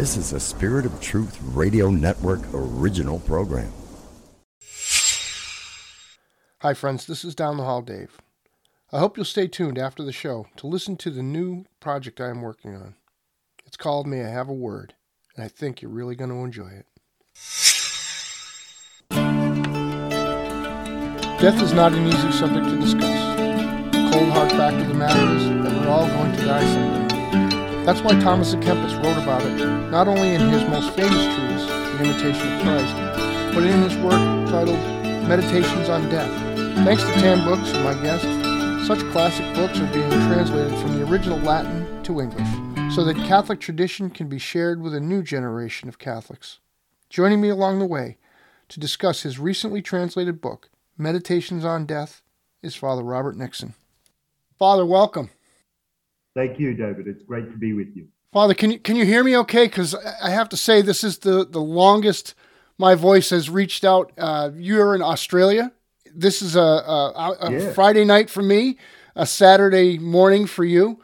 This is a Spirit of Truth Radio Network original program. Hi, friends. This is Down the Hall Dave. I hope you'll stay tuned after the show to listen to the new project I am working on. It's called May I Have a Word, and I think you're really going to enjoy it. Death is not an easy subject to discuss. The cold hard fact of the matter is that we're all going to die someday. That's why Thomas à Kempis wrote about it, not only in his most famous treatise, The Imitation of Christ, but in his work titled Meditations on Death. Thanks to Tan Books and my guests, such classic books are being translated from the original Latin to English so that Catholic tradition can be shared with a new generation of Catholics. Joining me along the way to discuss his recently translated book, Meditations on Death, is Father Robert Nixon. Father, welcome. Thank you, David. It's great to be with you. Father, can you can you hear me okay? Because I have to say this is the the longest my voice has reached out. Uh, you're in Australia. This is a, a, a Yeah. Friday night for me, a Saturday morning for you.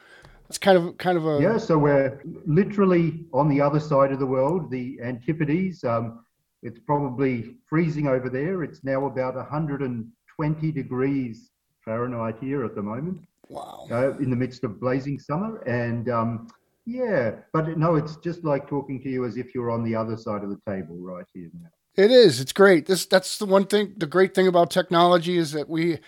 It's kind of kind of a Yeah, so we're literally on the other side of the world, the Antipodes. Um, it's probably freezing over there. It's now about 120 degrees Fahrenheit here at the moment, wow. uh, in the midst of blazing summer. And um, yeah, but no, it's just like talking to you as if you're on the other side of the table right here now. It is. It's great. This that's the one thing. The great thing about technology is that we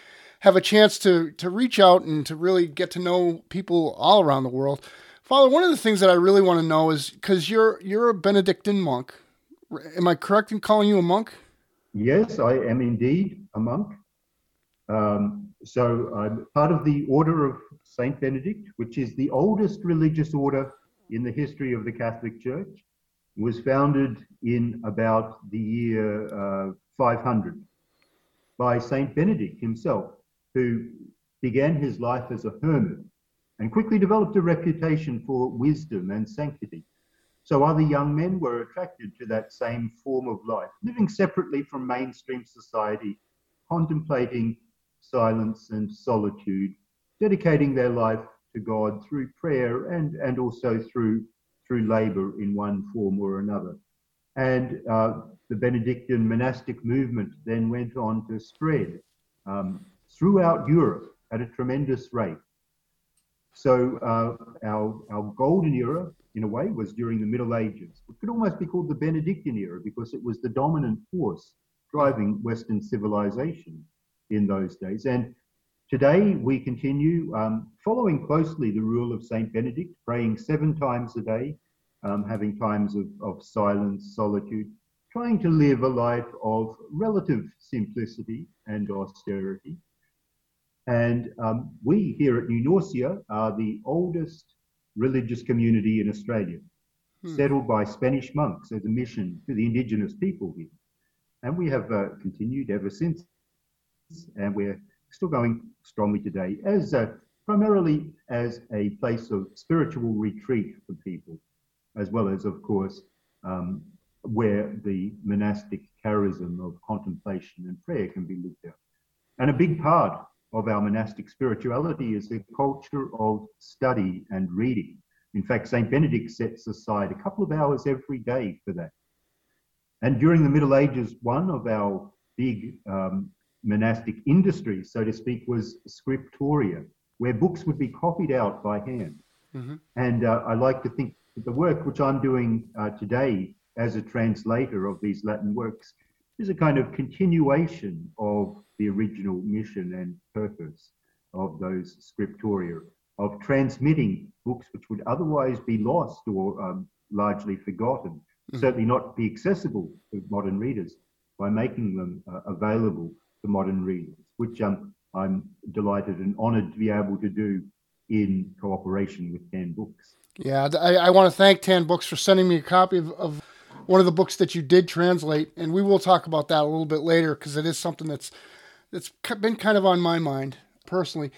have a chance to to reach out and to really get to know people all around the world. Father, one of the things that I really want to know is because you're you're a Benedictine monk. Am I correct in calling you a monk? Yes, I am indeed a monk. Um, so I'm part of the Order of Saint Benedict, which is the oldest religious order in the history of the Catholic Church. Was founded in about the year uh, 500 by Saint Benedict himself, who began his life as a hermit and quickly developed a reputation for wisdom and sanctity. So other young men were attracted to that same form of life, living separately from mainstream society, contemplating silence and solitude, dedicating their life to God through prayer and, and also through, through labor in one form or another. And uh, the Benedictine monastic movement then went on to spread um, throughout Europe at a tremendous rate. So uh, our, our golden era, in a way, was during the Middle Ages. It could almost be called the Benedictine era because it was the dominant force driving Western civilization in those days. And today we continue um, following closely the rule of Saint Benedict, praying seven times a day, um, having times of, of silence, solitude, trying to live a life of relative simplicity and austerity. And um, we here at New Norcia are the oldest religious community in Australia, Hmm. settled by Spanish monks as a mission to the indigenous people here. And we have uh, continued ever since. And we're still going strongly today as uh, primarily as a place of spiritual retreat for people, as well as, of course, um, where the monastic charism of contemplation and prayer can be lived out. And a big part of our monastic spirituality is the culture of study and reading. In fact, St. Benedict sets aside a couple of hours every day for that. And during the Middle Ages, one of our big um, monastic industry, so to speak, was scriptoria, where books would be copied out by hand. Mhm. And uh, I like to think that the work which I'm doing uh, today as a translator of these Latin works is a kind of continuation of the original mission and purpose of those scriptoria, of transmitting books which would otherwise be lost or um, largely forgotten, Mhm. certainly not be accessible to modern readers by making them uh, available to modern readers, which um, I'm delighted and honored to be able to do in cooperation with Tan Books. Yeah, I, I want to thank Tan Books for sending me a copy of, of one of the books that you did translate, and we will talk about that a little bit later because it is something that's that's been kind of on my mind personally.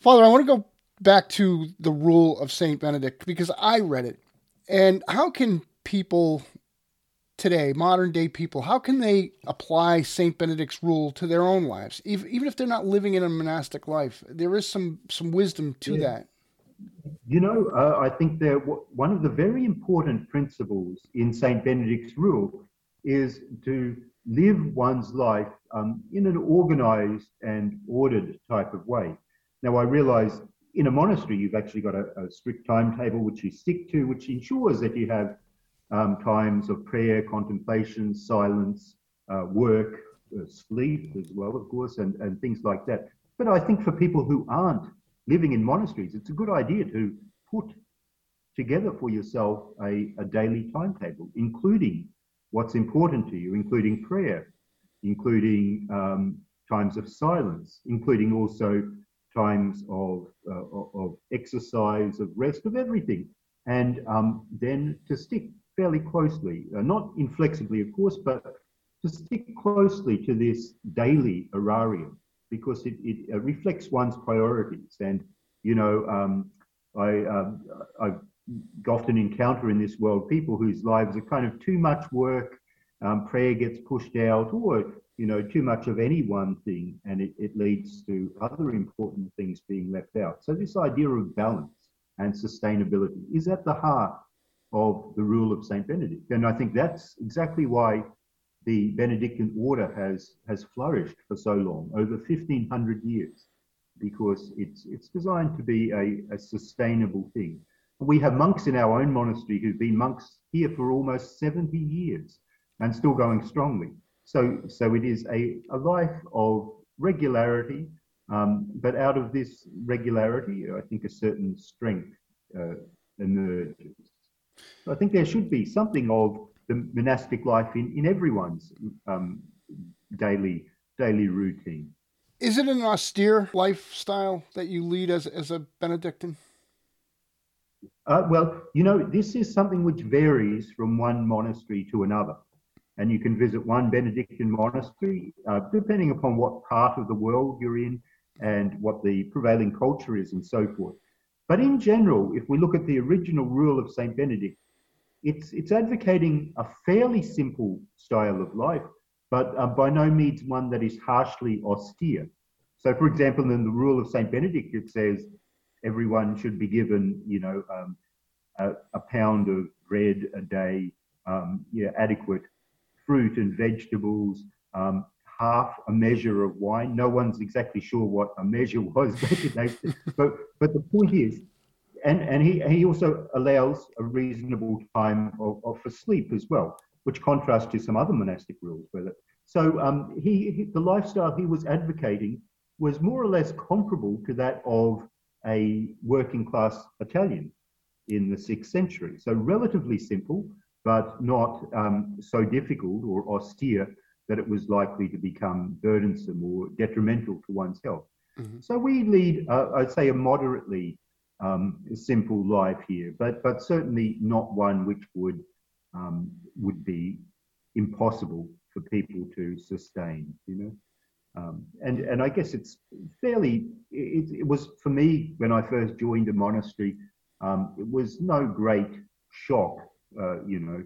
Father, I want to go back to the rule of Saint Benedict because I read it, and how can people today, modern day people, how can they apply Saint Benedict's rule to their own lives, even even if they're not living in a monastic life? There is some some wisdom to Yeah. that. you know, uh, I think that one of the very important principles in Saint Benedict's rule is to live one's life um, in an organized and ordered type of way. Now, I realize in a monastery, you've actually got a, a strict timetable which you stick to, which ensures that you have um, times of prayer, contemplation, silence, uh, work, uh, sleep as well, of course, and, and things like that. But I think for people who aren't living in monasteries, it's a good idea to put together for yourself a, a daily timetable, including what's important to you, including prayer, including um, times of silence, including also times of, uh, of exercise, of rest, of everything. And um, then to stick fairly closely, uh, not inflexibly, of course, but to stick closely to this daily horarium because it, it uh, reflects one's priorities. And, you know, um, I, um, I often encounter in this world people whose lives are kind of too much work, um, prayer gets pushed out, or, you know, too much of any one thing, and it, it leads to other important things being left out. So, this idea of balance and sustainability is at the heart of the rule of St. Benedict. And I think that's exactly why the Benedictine order has, has flourished for so long, over 1500 years, because it's, it's designed to be a, a sustainable thing. We have monks in our own monastery who've been monks here for almost 70 years and still going strongly. So, so it is a, a life of regularity, um, but out of this regularity, I think a certain strength uh, emerges. So I think there should be something of the monastic life in, in everyone's um, daily daily routine. Is it an austere lifestyle that you lead as, as a Benedictine? Uh, well, you know, this is something which varies from one monastery to another. And you can visit one Benedictine monastery, uh, depending upon what part of the world you're in and what the prevailing culture is and so forth. But in general, if we look at the original rule of St. Benedict, it's, it's advocating a fairly simple style of life, but uh, by no means one that is harshly austere. So, for example, in the rule of St. Benedict, it says everyone should be given, you know, um, a, a, pound of bread a day, um, yeah, adequate fruit and vegetables, um, half a measure of wine. No one's exactly sure what a measure was, but but the point is and and he he also allows a reasonable time of, of for sleep as well, which contrasts to some other monastic rules. Where so um, he, he the lifestyle he was advocating was more or less comparable to that of a working class Italian in the sixth century. So relatively simple, but not um, so difficult or austere that it was likely to become burdensome or detrimental to one's health. Mm-hmm. So we lead, uh, I'd say, a moderately um, a simple life here, but but certainly not one which would um, would be impossible for people to sustain. You know, um, and and I guess it's fairly. It, it, was for me when I first joined a monastery. Um, it was no great shock. Uh, you know,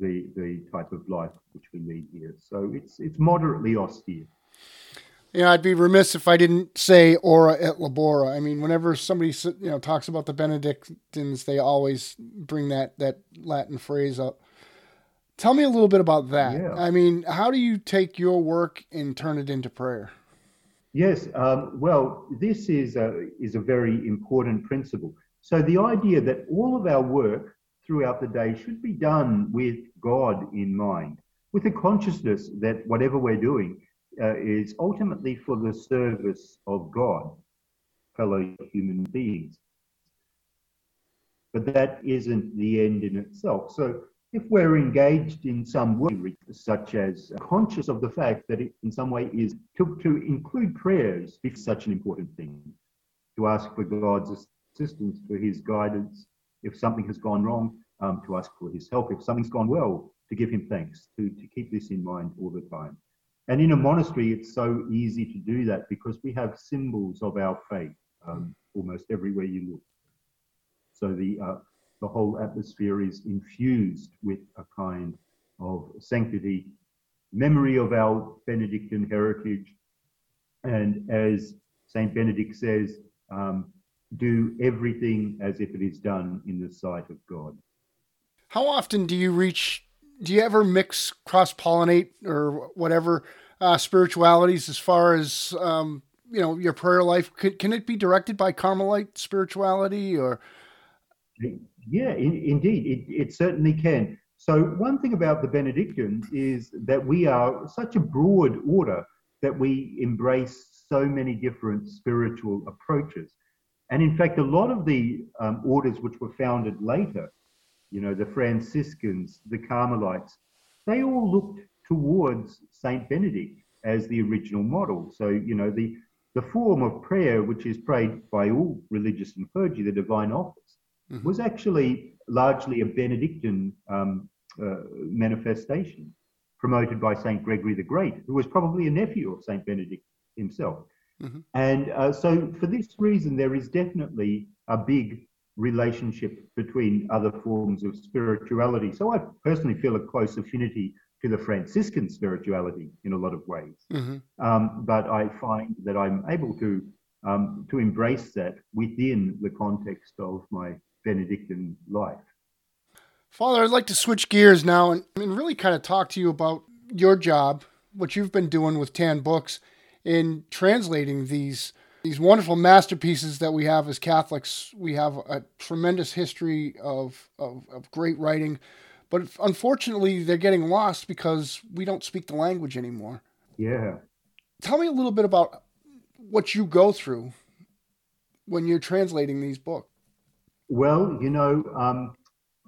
the the type of life which we lead here. So it's it's moderately austere you know, I'd be remiss if I didn't say ora et labora. I mean, whenever somebody you know talks about the Benedictines, they always bring that that Latin phrase up. Tell me a little bit about that. Yeah. I mean, how do you take your work and turn it into prayer? Yes, um, well, this is a, is a very important principle. So the idea that all of our work throughout the day should be done with God in mind, with the consciousness that whatever we're doing uh, is ultimately for the service of God, fellow human beings. But that isn't the end in itself. So if we're engaged in some work, such as conscious of the fact that it in some way is to, to include prayers is such an important thing, to ask for God's assistance, for his guidance, if something has gone wrong, um, to ask for his help, if something's gone well, to give him thanks, to, to keep this in mind all the time. And in a monastery, it's so easy to do that because we have symbols of our faith um, almost everywhere you look. So the uh, the whole atmosphere is infused with a kind of sanctity, memory of our Benedictine heritage, and as Saint Benedict says, um, do everything as if it is done in the sight of God. How often do you reach? Do you ever mix cross pollinate or whatever uh, spiritualities as far as um, you know your prayer life? Can, can it be directed by Carmelite spirituality or? Yeah, in, indeed, it, it certainly can. So one thing about the Benedictines is that we are such a broad order that we embrace so many different spiritual approaches. And in fact, a lot of the um, orders which were founded later, you know, the Franciscans, the Carmelites, they all looked towards Saint Benedict as the original model. So, you know, the, the form of prayer which is prayed by all religious and clergy, the divine office, mm-hmm. was actually largely a Benedictine um, uh, manifestation promoted by Saint Gregory the Great, who was probably a nephew of Saint Benedict himself. Mm-hmm. And uh, so, for this reason, there is definitely a big relationship between other forms of spirituality. So, I personally feel a close affinity to the Franciscan spirituality in a lot of ways. Mm-hmm. Um, but I find that I'm able to um, to embrace that within the context of my Benedictine life. Father, I'd like to switch gears now and, and really kind of talk to you about your job, what you've been doing with Tan Books in translating these these wonderful masterpieces that we have as Catholics. We have a tremendous history of, of, of great writing, but unfortunately, they're getting lost because we don't speak the language anymore. Yeah. Tell me a little bit about what you go through when you're translating these books. Well, you know, um,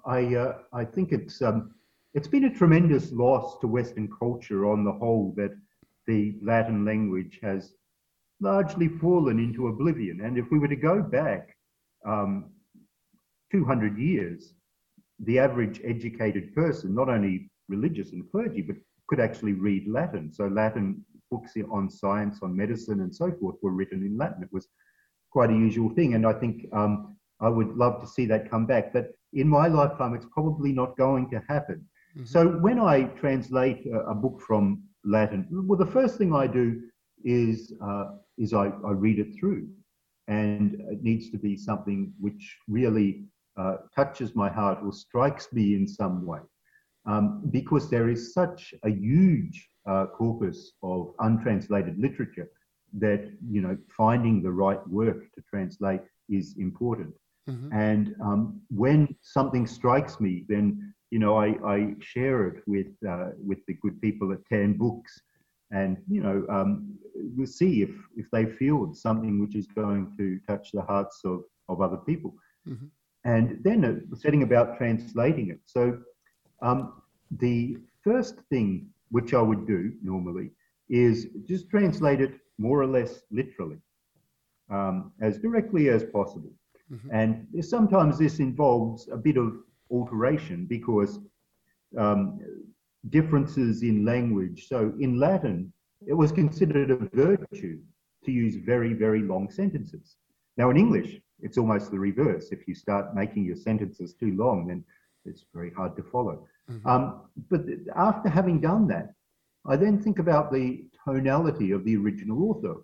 I uh, I think it's um, it's been a tremendous loss to Western culture on the whole that the Latin language has largely fallen into oblivion. And if we were to go back um, 200 years, the average educated person, not only religious and clergy, but could actually read Latin. So Latin books on science, on medicine, and so forth were written in Latin. It was quite a usual thing, and I think um, I would love to see that come back. But in my lifetime, it's probably not going to happen. Mm-hmm. So when I translate a, a, book from Latin, well, the first thing I do is uh, is I, I, read it through, and it needs to be something which really uh, touches my heart or strikes me in some way, um, because there is such a huge uh, corpus of untranslated literature that you know finding the right work to translate is important. Mm-hmm. And um, when something strikes me, then you know, I, I share it with uh, with the good people at Tan Books, and you know, um, we'll see if if they feel something which is going to touch the hearts of of other people, mm-hmm. and then setting about translating it. So, um, the first thing which I would do normally is just translate it more or less literally, um, as directly as possible. Mm-hmm. And sometimes this involves a bit of alteration because um, differences in language. So in Latin, it was considered a virtue to use very, very long sentences. Now in English, it's almost the reverse. If you start making your sentences too long, then it's very hard to follow. Mm-hmm. Um, but after having done that, I then think about the tonality of the original author.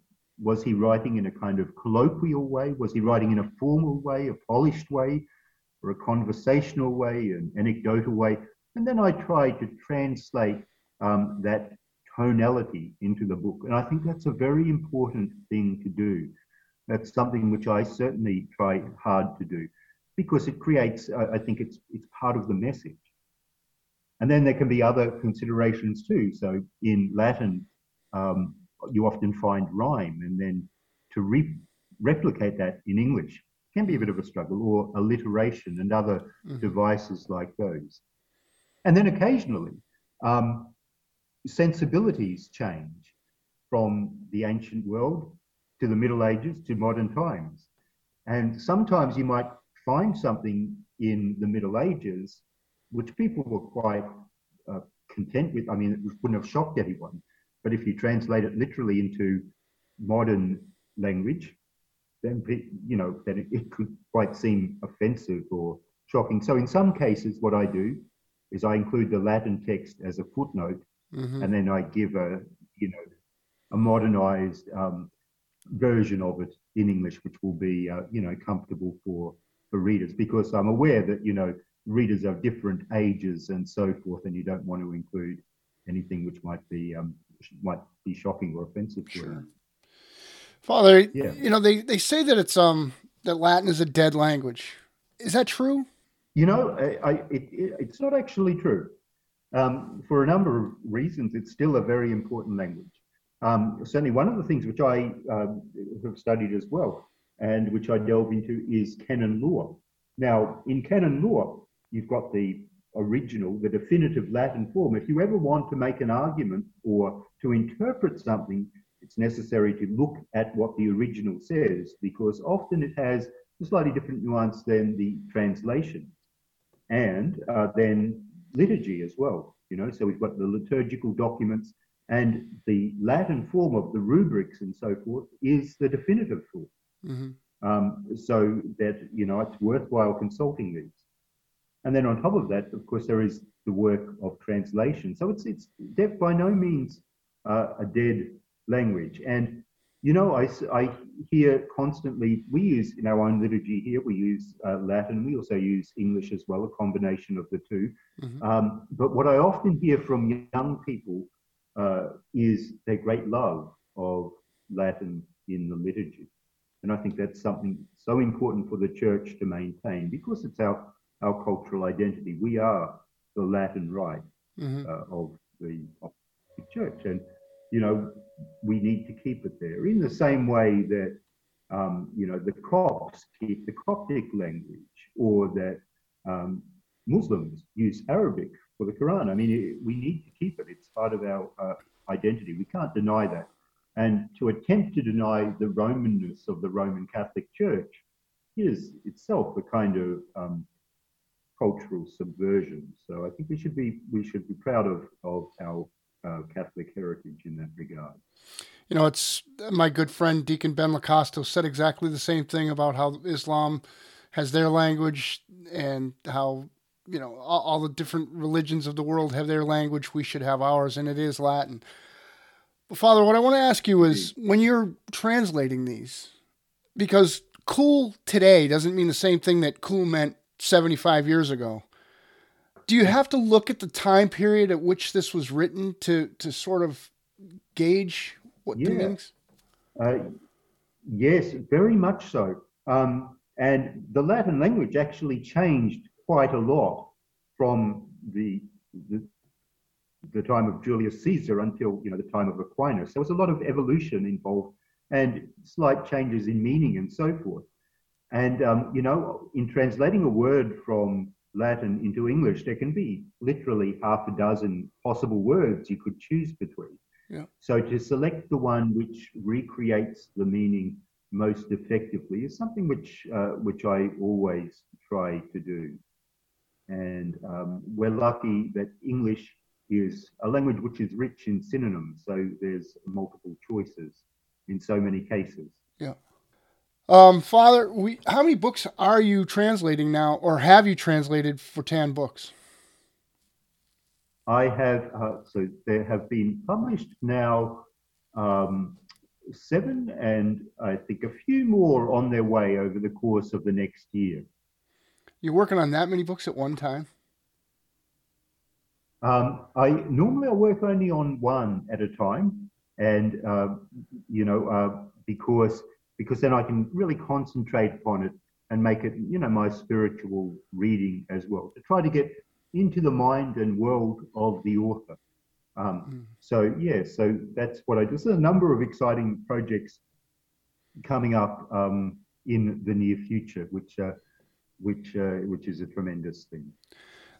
Was he writing in a kind of colloquial way? Was he writing in a formal way, a polished way? or a conversational way, an anecdotal way. And then I try to translate um, that tonality into the book. And I think that's a very important thing to do. That's something which I certainly try hard to do because it creates, I think it's, it's part of the message. And then there can be other considerations too. So in Latin, um, you often find rhyme, and then to re- replicate that in English can be a bit of a struggle, or alliteration and other mm-hmm. devices like those. And then occasionally, um, sensibilities change from the ancient world to the Middle Ages to modern times. And sometimes you might find something in the Middle Ages which people were quite uh, content with. I mean, it wouldn't have shocked anyone. But if you translate it literally into modern language, then you know that it, it could quite seem offensive or shocking. So in some cases, what I do is I include the Latin text as a footnote, mm-hmm. and then I give a you know a modernized um, version of it in English, which will be, uh, you know, comfortable for, for readers because I'm aware that, you know, readers of different ages and so forth, and you don't want to include anything which might be um, might be shocking or offensive to Sure. Father, Yeah. you know they, they say that it's um that Latin is a dead language. Is that true? You know, I, I, it, it, it's not actually true. Um, for a number of reasons, it's still a very important language. Um, certainly, one of the things which I um, have studied as well, and which I delve into, is canon law. Now, in canon law, you've got the original, the definitive Latin form. If you ever want to make an argument or to interpret something, it's necessary to look at what the original says, because often it has a slightly different nuance than the translation and uh, then liturgy as well. You know, so we've got the liturgical documents, and the Latin form of the rubrics and so forth is the definitive form. Mm-hmm. Um, so that you know it's worthwhile consulting these. And then on top of that, of course, there is the work of translation. So it's it's by no means uh, a dead language. And you know, I hear constantly, we use in our own liturgy here, we use uh, Latin, we also use English as well, a combination of the 2 Mhm. Um, but what I often hear from young people uh, is their great love of Latin in the liturgy. And I think that's something so important for the church to maintain because it's our, our cultural identity. We are the Latin rite Mm-hmm. uh, of, the, of the church. And, you know, we need to keep it there in the same way that, um, you know, the Copts keep the Coptic language or that um, Muslims use Arabic for the Quran. I mean, it, we need to keep it. It's part of our uh, identity. We can't deny that. And to attempt to deny the Romanness of the Roman Catholic Church is itself a kind of um, cultural subversion. So I think we should be we should be proud of of our uh, Catholic heritage in that regard. You know, it's my good friend Deacon Ben Lacosto said exactly the same thing about how Islam has their language and how you know all, all the different religions of the world have their language. We should have ours, and it is Latin. But Father, what I want to ask you is when you're translating these, because cool today doesn't mean the same thing that cool meant 75 years ago. Do you have to look at the time period at which this was written to to sort of gauge what the Yeah. meanings? Uh, yes, very much so. Um, and the Latin language actually changed quite a lot from the, the the time of Julius Caesar until you know the time of Aquinas. There was a lot of evolution involved and slight changes in meaning and so forth. And um, you know, in translating a word from Latin into English, there can be literally half a dozen possible words you could choose between. Yeah. So to select the one which recreates the meaning most effectively is something which uh, which I always try to do. And um, we're lucky that English is a language which is rich in synonyms, so there's multiple choices in so many cases. Um, Father, we how many books are you translating now, or have you translated for Tan Books? I have, uh, so there have been published now um, seven, and I think a few more on their way over the course of the next year. You're working on that many books at one time? Um, I normally I work only on one at a time, and uh, you know uh, because because then I can really concentrate upon it and make it you know my spiritual reading as well to try to get into the mind and world of the author. Um, Mm. so yeah, so that's what I do. So a number of exciting projects coming up um, in the near future, which uh, which uh, which is a tremendous thing.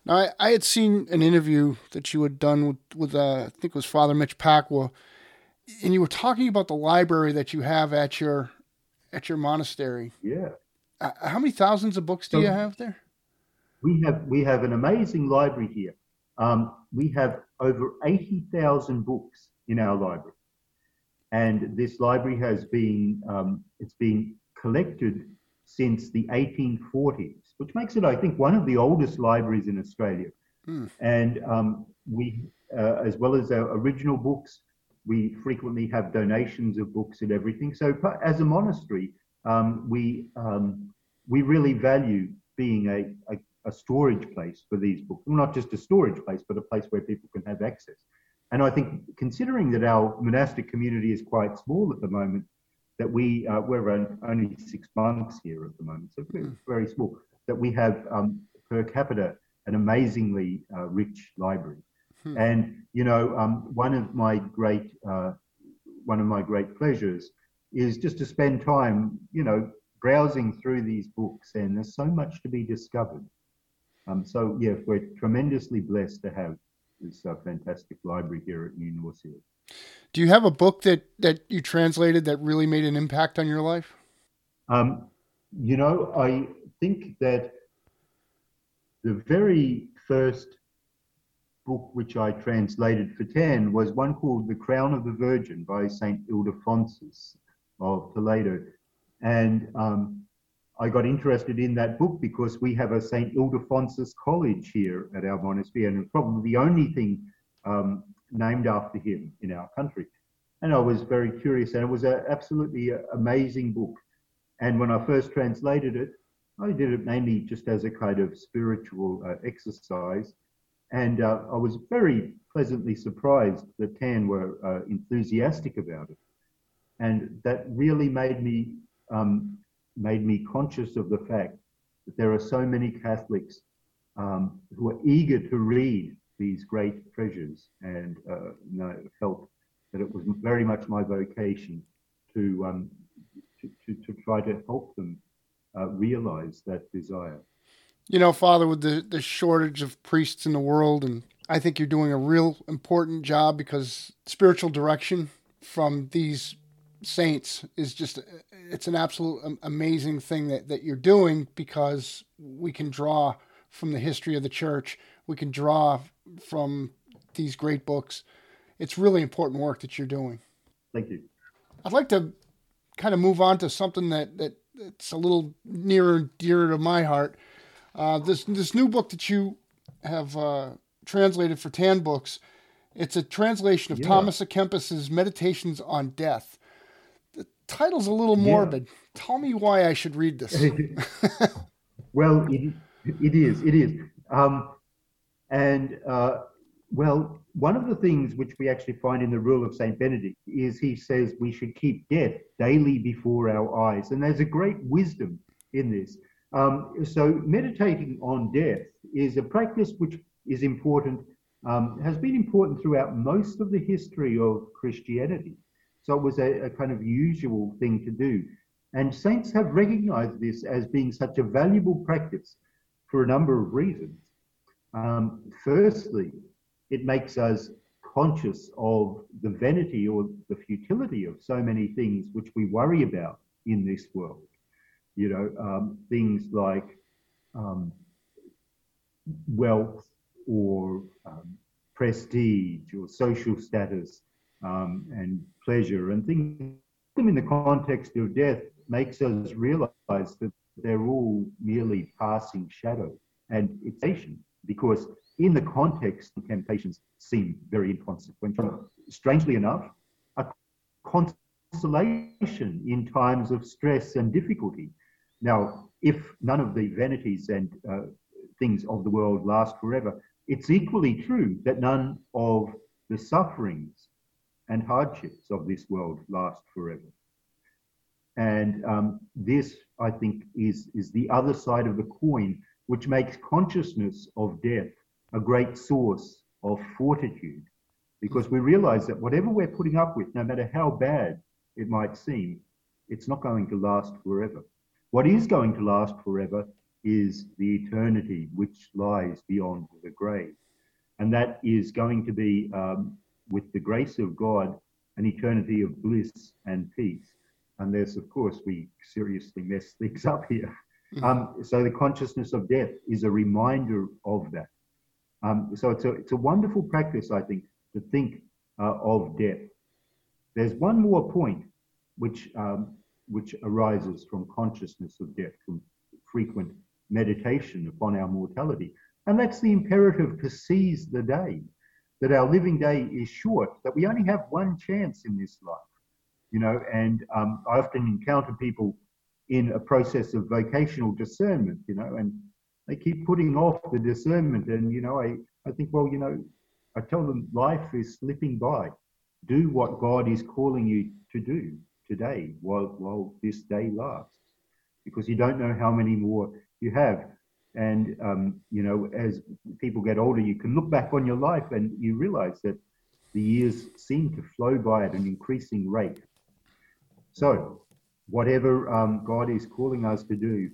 Now, I, I had seen an interview that you had done with, with uh, I think it was Father Mitch Pacwa, and you were talking about the library that you have at your at your monastery. Yeah. Uh, how many thousands of books do you have there? we have we have an amazing library here. Um, we have over eighty thousand books in our library, and this library has been um, it's been collected since the 1840s, which makes it, I think, one of the oldest libraries in Australia. Hmm. And um, we, uh, as well as our original books, we frequently have donations of books and everything. So as a monastery, um, we um, we really value being a, a, a, storage place for these books. Well, not just a storage place, but a place where people can have access. And I think considering that our monastic community is quite small at the moment, that we uh, we're only six monks here at the moment, so very, hmm. very small. That we have um, per capita an amazingly uh, rich library. Hmm. And you know, um, one of my great uh, one of my great pleasures is just to spend time, you know, browsing through these books, and there's so much to be discovered. Um, so yeah, we're tremendously blessed to have this uh, fantastic library here at New Norcia. Do you have a book that that you translated that really made an impact on your life? Um, you know, I think that the very first book which I translated for TAN was one called The Crown of the Virgin by St. Ildefonsus of Toledo. And um, I got interested in that book because we have a St. Ildefonsus College here at our monastery, and it's probably the only thing um, named after him in our country. And I was very curious, and it was an absolutely amazing book. And when I first translated it, I did it mainly just as a kind of spiritual uh, exercise. And uh, I was very pleasantly surprised that TAN were uh, enthusiastic about it. And that really made me, um, made me conscious of the fact that there are so many Catholics um, who are eager to read these great treasures and uh, you know, felt that it was very much my vocation to, um, to, to, to, try to help them uh, realize that desire. You know, Father, with the, the shortage of priests in the world, and I think you're doing a real important job because spiritual direction from these saints is just it's an absolute amazing thing that, that you're doing because we can draw from the history of the church. We can draw from these great books. It's really important work that you're doing. Thank you. I'd like to kind of move on to something that that it's a little nearer and dearer to my heart. Uh, this this new book that you have uh, translated for Tan Books, it's a translation of yeah. Thomas à Kempis's Meditations on Death. The title's a little morbid. Yeah. Tell me why I should read this. well, it, it is. It is. Um, and uh, well, one of the things which we actually find in the rule of Saint Benedict is he says we should keep death daily before our eyes, and there's a great wisdom in this. Um, so meditating on death is a practice which is important, um, has been important throughout most of the history of Christianity. So it was a, a kind of usual thing to do. And saints have recognized this as being such a valuable practice for a number of reasons. Um, firstly, it makes us conscious of the vanity or the futility of so many things which we worry about in this world. You know, um, things like um, wealth or um, prestige or social status um, and pleasure and things them in the context of death makes us realize that they're all merely passing shadow and it's because in the context, temptations seem very inconsequential. Strangely enough, a consolation in times of stress and difficulty. Now, if none of the vanities and uh, things of the world last forever, it's equally true that none of the sufferings and hardships of this world last forever. And um, this, I think, is, is the other side of the coin, which makes consciousness of death a great source of fortitude because we realize that whatever we're putting up with, no matter how bad it might seem, it's not going to last forever. What is going to last forever is the eternity which lies beyond the grave. And that is going to be, um, with the grace of God, an eternity of bliss and peace. Unless, of course, we seriously mess things up here. Mm-hmm. Um, so the consciousness of death is a reminder of that. Um, so it's a, it's a wonderful practice, I think, to think uh, of death. There's one more point which, um, which arises from consciousness of death, from frequent meditation upon our mortality, and that's the imperative to seize the day. that our living day is short, that we only have one chance in this life, you know, and um, I often encounter people in a process of vocational discernment, you know, and they keep putting off the discernment. And, you know, I, I think, well, you know, I tell them life is slipping by. Do what God is calling you to do today while, while this day lasts, because you don't know how many more you have. And, um, you know, as people get older, you can look back on your life and you realize that the years seem to flow by at an increasing rate. So, whatever um, God is calling us to do,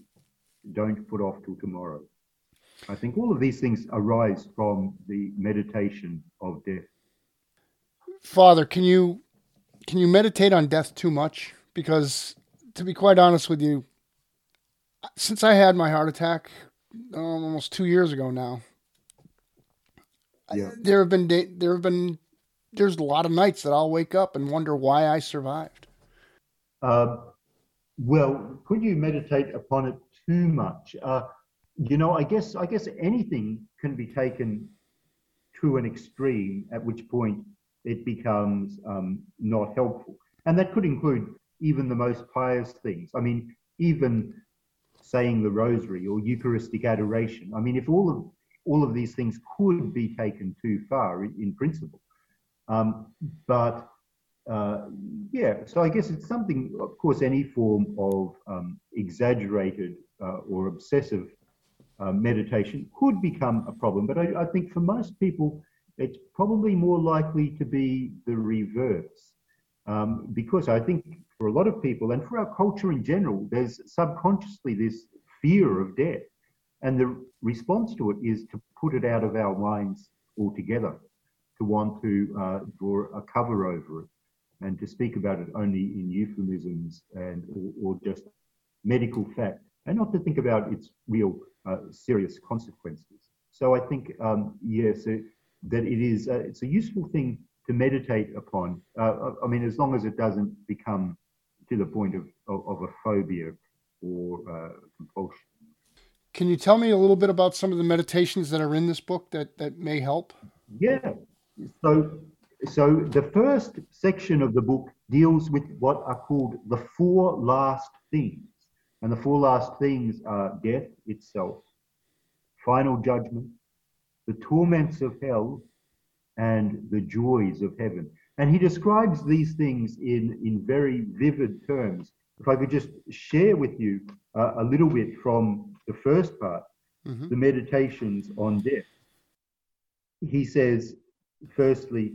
don't put off till tomorrow. I think all of these things arise from the meditation of death. Father, can you can you meditate on death too much? Because to be quite honest with you, since I had my heart attack um, almost two years ago now, yeah. I, there have been there have been there's a lot of nights that I'll wake up and wonder why I survived. Uh, well, could you meditate upon it too much? Uh, you know, I guess I guess anything can be taken to an extreme, at which point it becomes um, not helpful, and that could include even the most pious things. I mean, even saying the rosary or Eucharistic adoration. I mean, if all of all of these things could be taken too far in, in principle, um, but uh, yeah, so I guess it's something. Of course, any form of um, exaggerated uh, or obsessive uh, meditation could become a problem. But I, I, think for most people, it's probably more likely to be the reverse. Um, because I think for a lot of people and for our culture in general, there's subconsciously this fear of death. And the response to it is to put it out of our minds altogether, to want to uh, draw a cover over it and to speak about it only in euphemisms and or, or just medical fact and not to think about its real uh, serious consequences. So I think, um, yes, it, that it is, uh, it's a useful thing to meditate upon. Uh, I mean, as long as it doesn't become to the point of, of, of a phobia or uh, compulsion. Can you tell me a little bit about some of the meditations that are in this book that, that may help? Yeah. So, so the first section of the book deals with what are called the four last things. And the four last things are death itself, final judgment, the torments of hell, and the joys of heaven. And he describes these things in, in very vivid terms. If I could just share with you uh, a little bit from the first part, mm-hmm. the meditations on death. He says, firstly,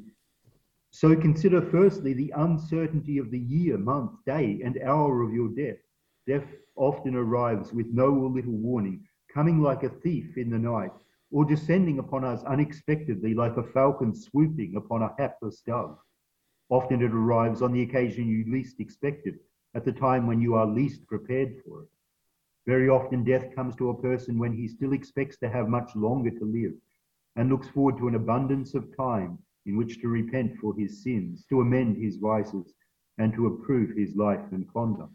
so consider firstly the uncertainty of the year, month, day, and hour of your death. Death often arrives with no or little warning, coming like a thief in the night, or descending upon us unexpectedly like a falcon swooping upon a hapless dove. Often it arrives on the occasion you least expect it, at the time when you are least prepared for it. Very often death comes to a person when he still expects to have much longer to live and looks forward to an abundance of time in which to repent for his sins, to amend his vices, and to approve his life and conduct.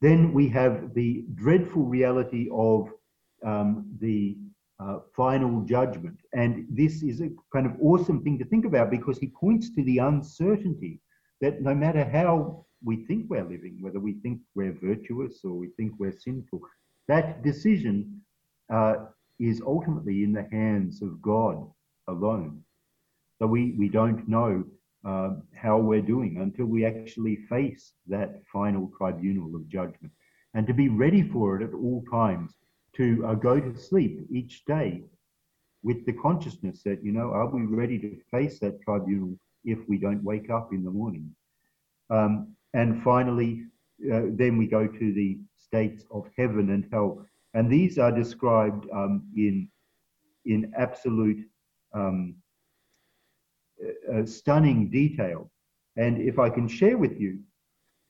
Then we have the dreadful reality of um, the uh, final judgment. And this is a kind of awesome thing to think about because he points to the uncertainty that no matter how we think we're living, whether we think we're virtuous or we think we're sinful, that decision uh, is ultimately in the hands of God alone. So we, we don't know uh, how we're doing until we actually face that final tribunal of judgment. And to be ready for it at all times to uh, go to sleep each day with the consciousness that, you know, are we ready to face that tribunal if we don't wake up in the morning? Um, and finally, uh, then we go to the states of heaven and hell. And these are described um, in, in absolute um, uh, stunning detail. And if I can share with you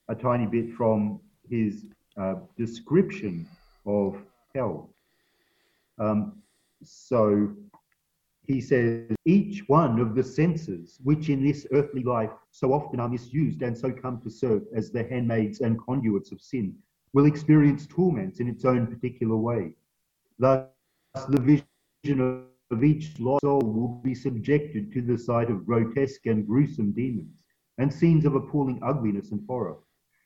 a tiny bit from his uh, description of hell. Um, so he says, each one of the senses which in this earthly life so often are misused and so come to serve as the handmaids and conduits of sin will experience torments in its own particular way. Thus, the vision of each lost soul will be subjected to the sight of grotesque and gruesome demons and scenes of appalling ugliness and horror.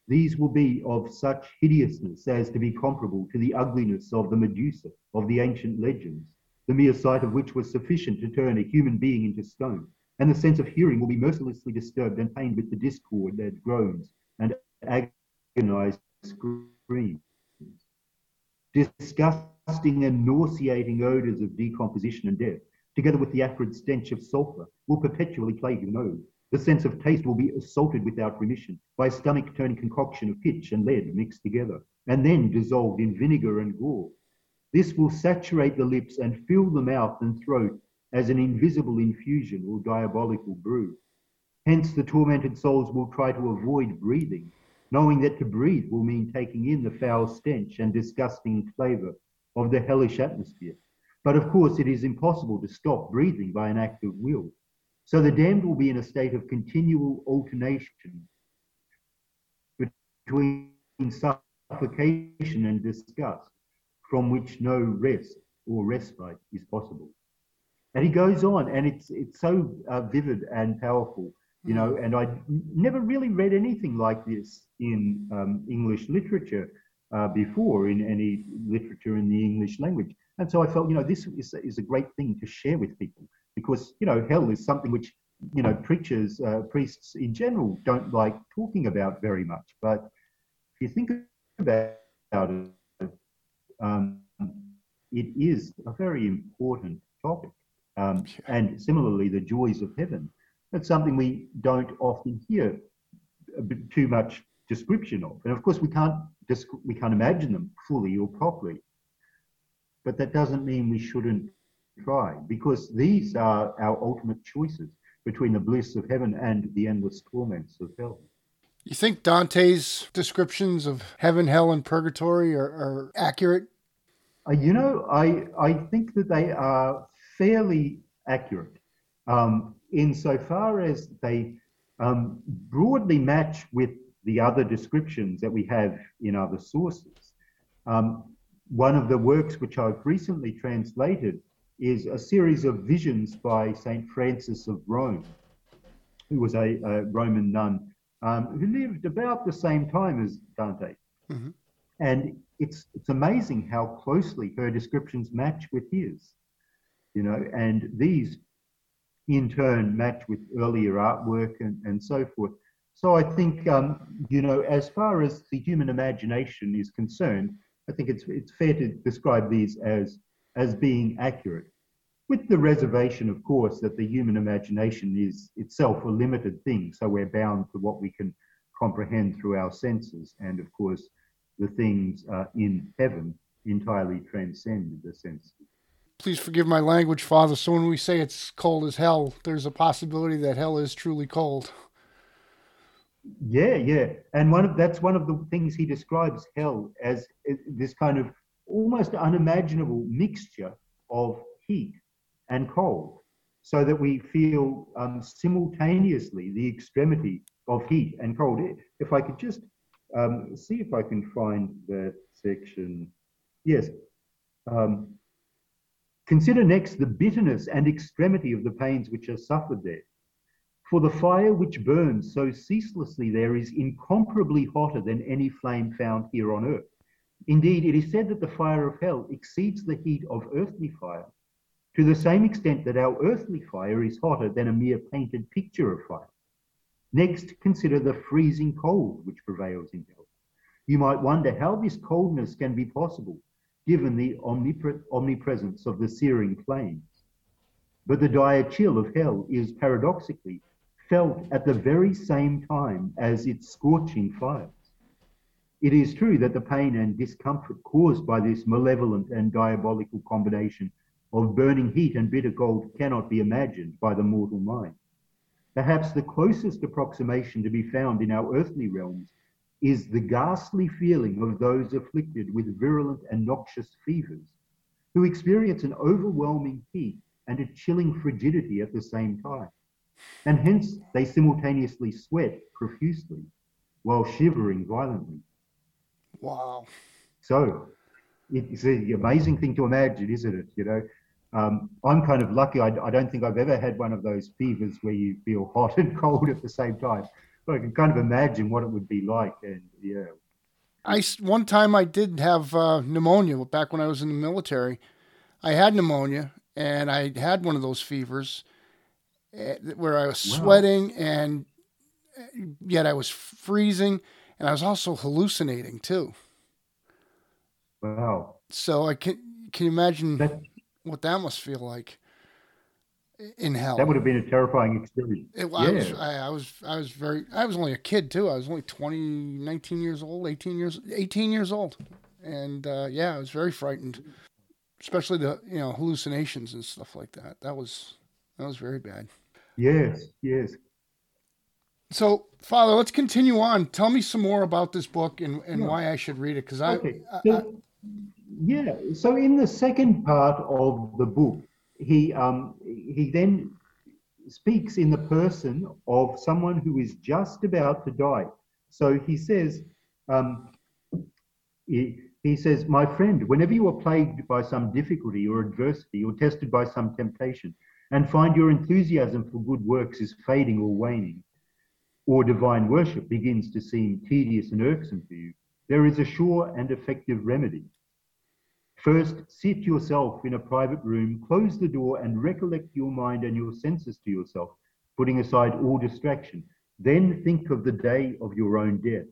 These will be of such hideousness as to be comparable to the ugliness of the Medusa of the ancient legends, the mere sight of which was sufficient to turn a human being into stone. And the sense of hearing will be mercilessly disturbed and pained with the discord that groans and agonized screams. Disgusting and nauseating odors of decomposition and death, together with the acrid stench of sulfur, will perpetually plague your nose. The sense of taste will be assaulted without remission by a stomach turning concoction of pitch and lead mixed together, and then dissolved in vinegar and gall. This will saturate the lips and fill the mouth and throat as an invisible infusion or diabolical brew. Hence, the tormented souls will try to avoid breathing knowing that to breathe will mean taking in the foul stench and disgusting flavour of the hellish atmosphere. But of course, it is impossible to stop breathing by an act of will. So the damned will be in a state of continual alternation between suffocation and disgust, from which no rest or respite is possible. And he goes on, and it's it's so uh, vivid and powerful you know, and I never really read anything like this in um, English literature uh, before, in any literature in the English language. And so I felt, you know, this is, is a great thing to share with people because, you know, hell is something which, you know, preachers, uh, priests in general don't like talking about very much. But if you think about it, um, it is a very important topic. Um, and similarly, the joys of heaven that's something we don't often hear too much description of. And of course, we can't we can't imagine them fully or properly. But that doesn't mean we shouldn't try, because these are our ultimate choices between the bliss of heaven and the endless torments of hell. You think Dante's descriptions of heaven, hell, and purgatory are, are accurate? Uh, you know, I I think that they are fairly accurate. Um, insofar as they um, broadly match with the other descriptions that we have in other sources. Um, one of the works which I've recently translated is a series of visions by St. Frances of Rome, who was a, a Roman nun um, who lived about the same time as Dante. Mm-hmm. And it's, it's amazing how closely her descriptions match with his. You know, and these in turn match with earlier artwork and, and so forth. So I think, um, you know, as far as the human imagination is concerned, I think it's, it's fair to describe these as, as being accurate. With the reservation, of course, that the human imagination is itself a limited thing, so we're bound to what we can comprehend through our senses. And of course, the things uh, in heaven entirely transcend the senses please forgive my language, Father. So when we say it's cold as hell, there's a possibility that hell is truly cold. Yeah, yeah, and one of that's one of the things he describes hell as this kind of almost unimaginable mixture of heat and cold, so that we feel um, simultaneously the extremity of heat and cold. If I could just um, see if I can find that section. Yes. Um, Consider next the bitterness and extremity of the pains which are suffered there. For the fire which burns so ceaselessly there is incomparably hotter than any flame found here on earth. Indeed, it is said that the fire of hell exceeds the heat of earthly fire to the same extent that our earthly fire is hotter than a mere painted picture of fire. Next, consider the freezing cold which prevails in hell. You might wonder how this coldness can be possible given the omnipre- omnipresence of the searing flames. But the dire chill of hell is paradoxically felt at the very same time as its scorching fires. It is true that the pain and discomfort caused by this malevolent and diabolical combination of burning heat and bitter cold cannot be imagined by the mortal mind. Perhaps the closest approximation to be found in our earthly realms is the ghastly feeling of those afflicted with virulent and noxious fevers, who experience an overwhelming heat and a chilling frigidity at the same time. And hence they simultaneously sweat profusely while shivering violently. Wow. So it's an amazing thing to imagine, isn't it? You know, Um, I'm kind of lucky. I, I, don't think I've ever had one of those fevers where you feel hot and cold at the same time. But I can kind of imagine what it would be like. And yeah. I, one time I did have uh, pneumonia back when I was in the military. I had pneumonia and I had one of those fevers eh, where I was sweating and eh, yet I was freezing and I was also hallucinating too. Wow. So I can can you imagine that, what that must feel like in hell? That would have been a terrifying experience. It, yeah. I was, I, I, was, I was very, I was only a kid too. I was only 20, 19 years old, 18 years, 18 years old. And, uh, yeah, I was very frightened, especially the, you know, hallucinations and stuff like that. That was, that was very bad. Yes. Yes. So, Father, let's continue on. Tell me some more about this book and, and yeah. why I should read it. Because I, okay. so, yeah. So in the second part of the book, he um, he then speaks in the person of someone who is just about to die. So he says, um, he, he says, my friend, whenever you are plagued by some difficulty or adversity or tested by some temptation, and find your enthusiasm for good works is fading or waning, or divine worship begins to seem tedious and irksome to you, there is a sure and effective remedy. First, sit yourself in a private room, close the door, and recollect your mind and your senses to yourself, putting aside all distraction. Then think of the day of your own death.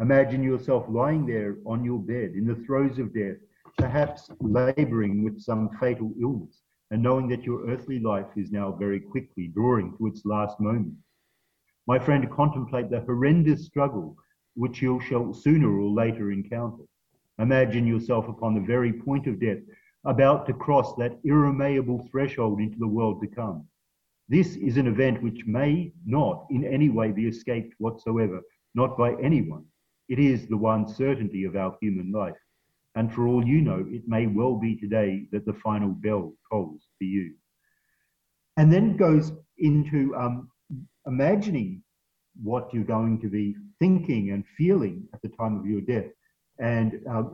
Imagine yourself lying there on your bed in the throes of death, perhaps laboring with some fatal illness, and knowing that your earthly life is now very quickly drawing to its last moment. My friend, contemplate the horrendous struggle which you shall sooner or later encounter. Imagine yourself upon the very point of death, about to cross that irremediable threshold into the world to come. This is an event which may not in any way be escaped whatsoever, not by anyone. It is the one certainty of our human life. And for all you know, it may well be today that the final bell tolls for you. And then goes into um, imagining what you're going to be thinking and feeling at the time of your death. And uh,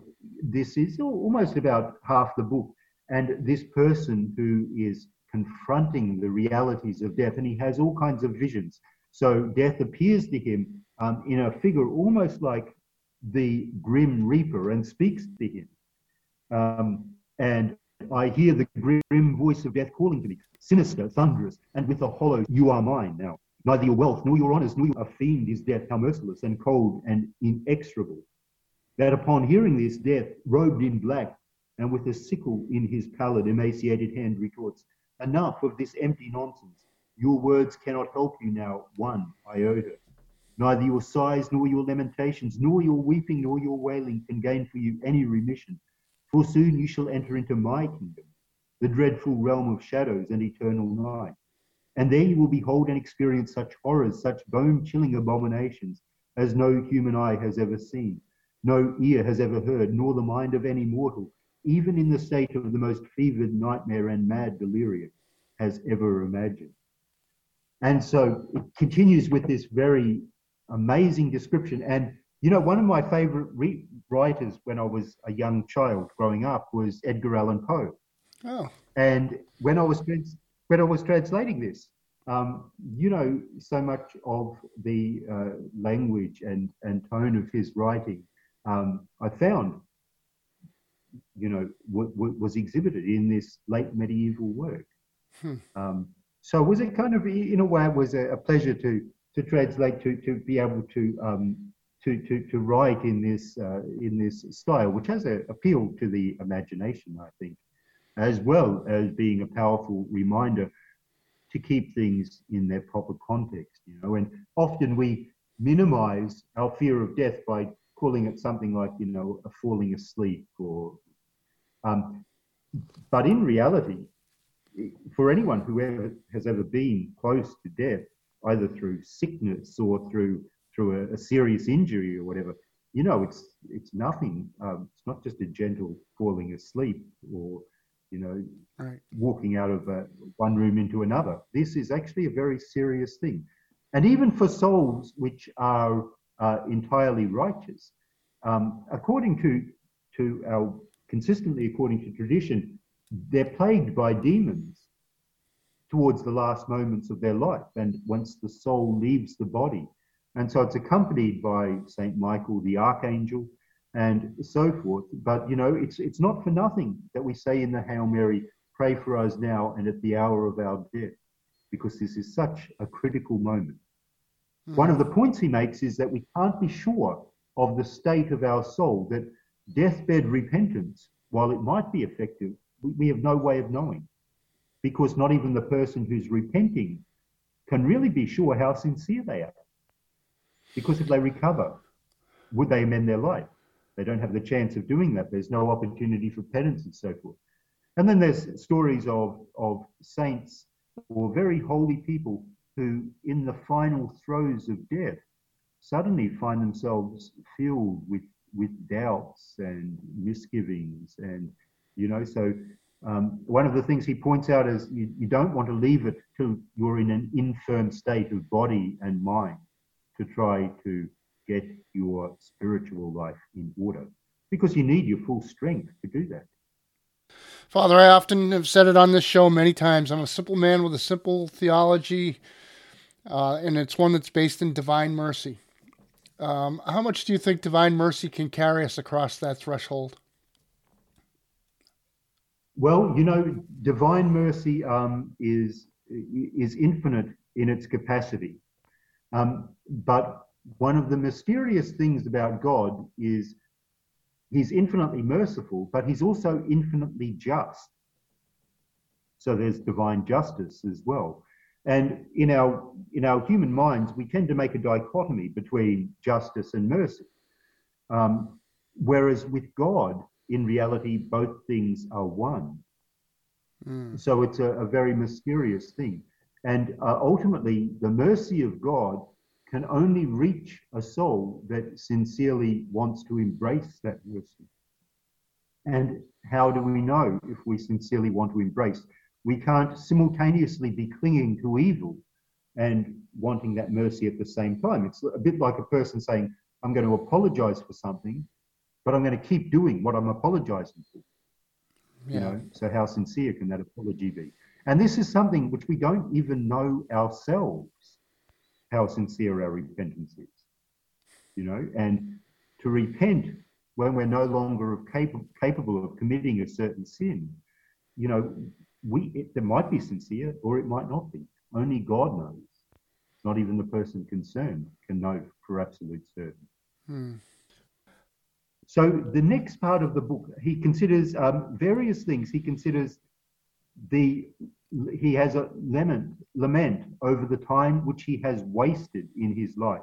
this is almost about half the book. And this person who is confronting the realities of death, and he has all kinds of visions. So death appears to him um, in a figure almost like the grim reaper and speaks to him. Um, and I hear the grim voice of death calling to me, sinister, thunderous, and with a hollow, you are mine now. Neither your wealth nor your honors nor your fiend is death, how merciless and cold and inexorable. That upon hearing this, death, robed in black and with a sickle in his pallid, emaciated hand, retorts, Enough of this empty nonsense. Your words cannot help you now, one iota. Neither your sighs, nor your lamentations, nor your weeping, nor your wailing can gain for you any remission. For soon you shall enter into my kingdom, the dreadful realm of shadows and eternal night. And there you will behold and experience such horrors, such bone chilling abominations as no human eye has ever seen, no ear has ever heard, nor the mind of any mortal, even in the state of the most fevered nightmare and mad delirium, has ever imagined. And so it continues with this very amazing description. And, you know, one of my favorite re- writers when I was a young child growing up was Edgar Allan Poe. Oh. And when I was when I was translating this, um, you know, so much of the uh, language and, and tone of his writing, um, I found, you know, w- w- was exhibited in this late medieval work. Hmm. Um, so was it kind of, in a way, it was a, a, pleasure to to translate, to to be able to um, to, to to write in this uh, in this style, which has a appeal to the imagination, I think as well as being a powerful reminder to keep things in their proper context. You know, and often we minimize our fear of death by calling it something like, you know, a falling asleep or. Um, but in reality, for anyone who ever, has ever been close to death, either through sickness or through through a, a serious injury or whatever, you know, it's it's nothing. Um, it's not just a gentle falling asleep or you know, right. walking out of uh, one room into another. This is actually a very serious thing. And even for souls which are uh, entirely righteous, um, according to, to our, consistently according to tradition, they're plagued by demons towards the last moments of their life and once the soul leaves the body. And so it's accompanied by Saint Michael the Archangel and so forth. But you know, it's it's not for nothing that we say in the Hail Mary, pray for us now and at the hour of our death, because this is such a critical moment. Mm. One of the points he makes is that we can't be sure of the state of our soul, that deathbed repentance, while it might be effective, we, we have no way of knowing. Because not even the person who's repenting can really be sure how sincere they are. Because if they recover, would they amend their life? They don't have the chance of doing that. There's no opportunity for penance and so forth. And then there's stories of, of saints or very holy people who, in the final throes of death, suddenly find themselves filled with, with doubts and misgivings. And, you know, so um, one of the things he points out is you, you don't want to leave it till you're in an infirm state of body and mind to try to get your spiritual life in order because you need your full strength to do that. Father, I often have said it on this show many times. I'm a simple man with a simple theology, uh, and it's one that's based in divine mercy. Um, how much do you think divine mercy can carry us across that threshold? Well, you know, divine mercy um, is is infinite in its capacity, um, but one of the mysterious things about God is he's infinitely merciful, but he's also infinitely just. So there's divine justice as well. And in our in our human minds, we tend to make a dichotomy between justice and mercy. Um, whereas with God, in reality, both things are one. Mm. So it's a, a, very mysterious thing. And uh, ultimately, the mercy of God can only reach a soul that sincerely wants to embrace that mercy. And how do we know if we sincerely want to embrace? We can't simultaneously be clinging to evil and wanting that mercy at the same time. It's a bit like a person saying, I'm going to apologize for something, but I'm going to keep doing what I'm apologizing for. Yeah. You know, so how sincere can that apology be? And this is something which we don't even know ourselves how sincere our repentance is. You know, and to repent when we're no longer capable, capable of committing a certain sin, you know, we it, it might be sincere or it might not be. Only God knows. Not even the person concerned can know for absolute certain. Hmm. So the next part of the book, he considers um, various things. He considers the he has a lament, lament over the time which he has wasted in his life.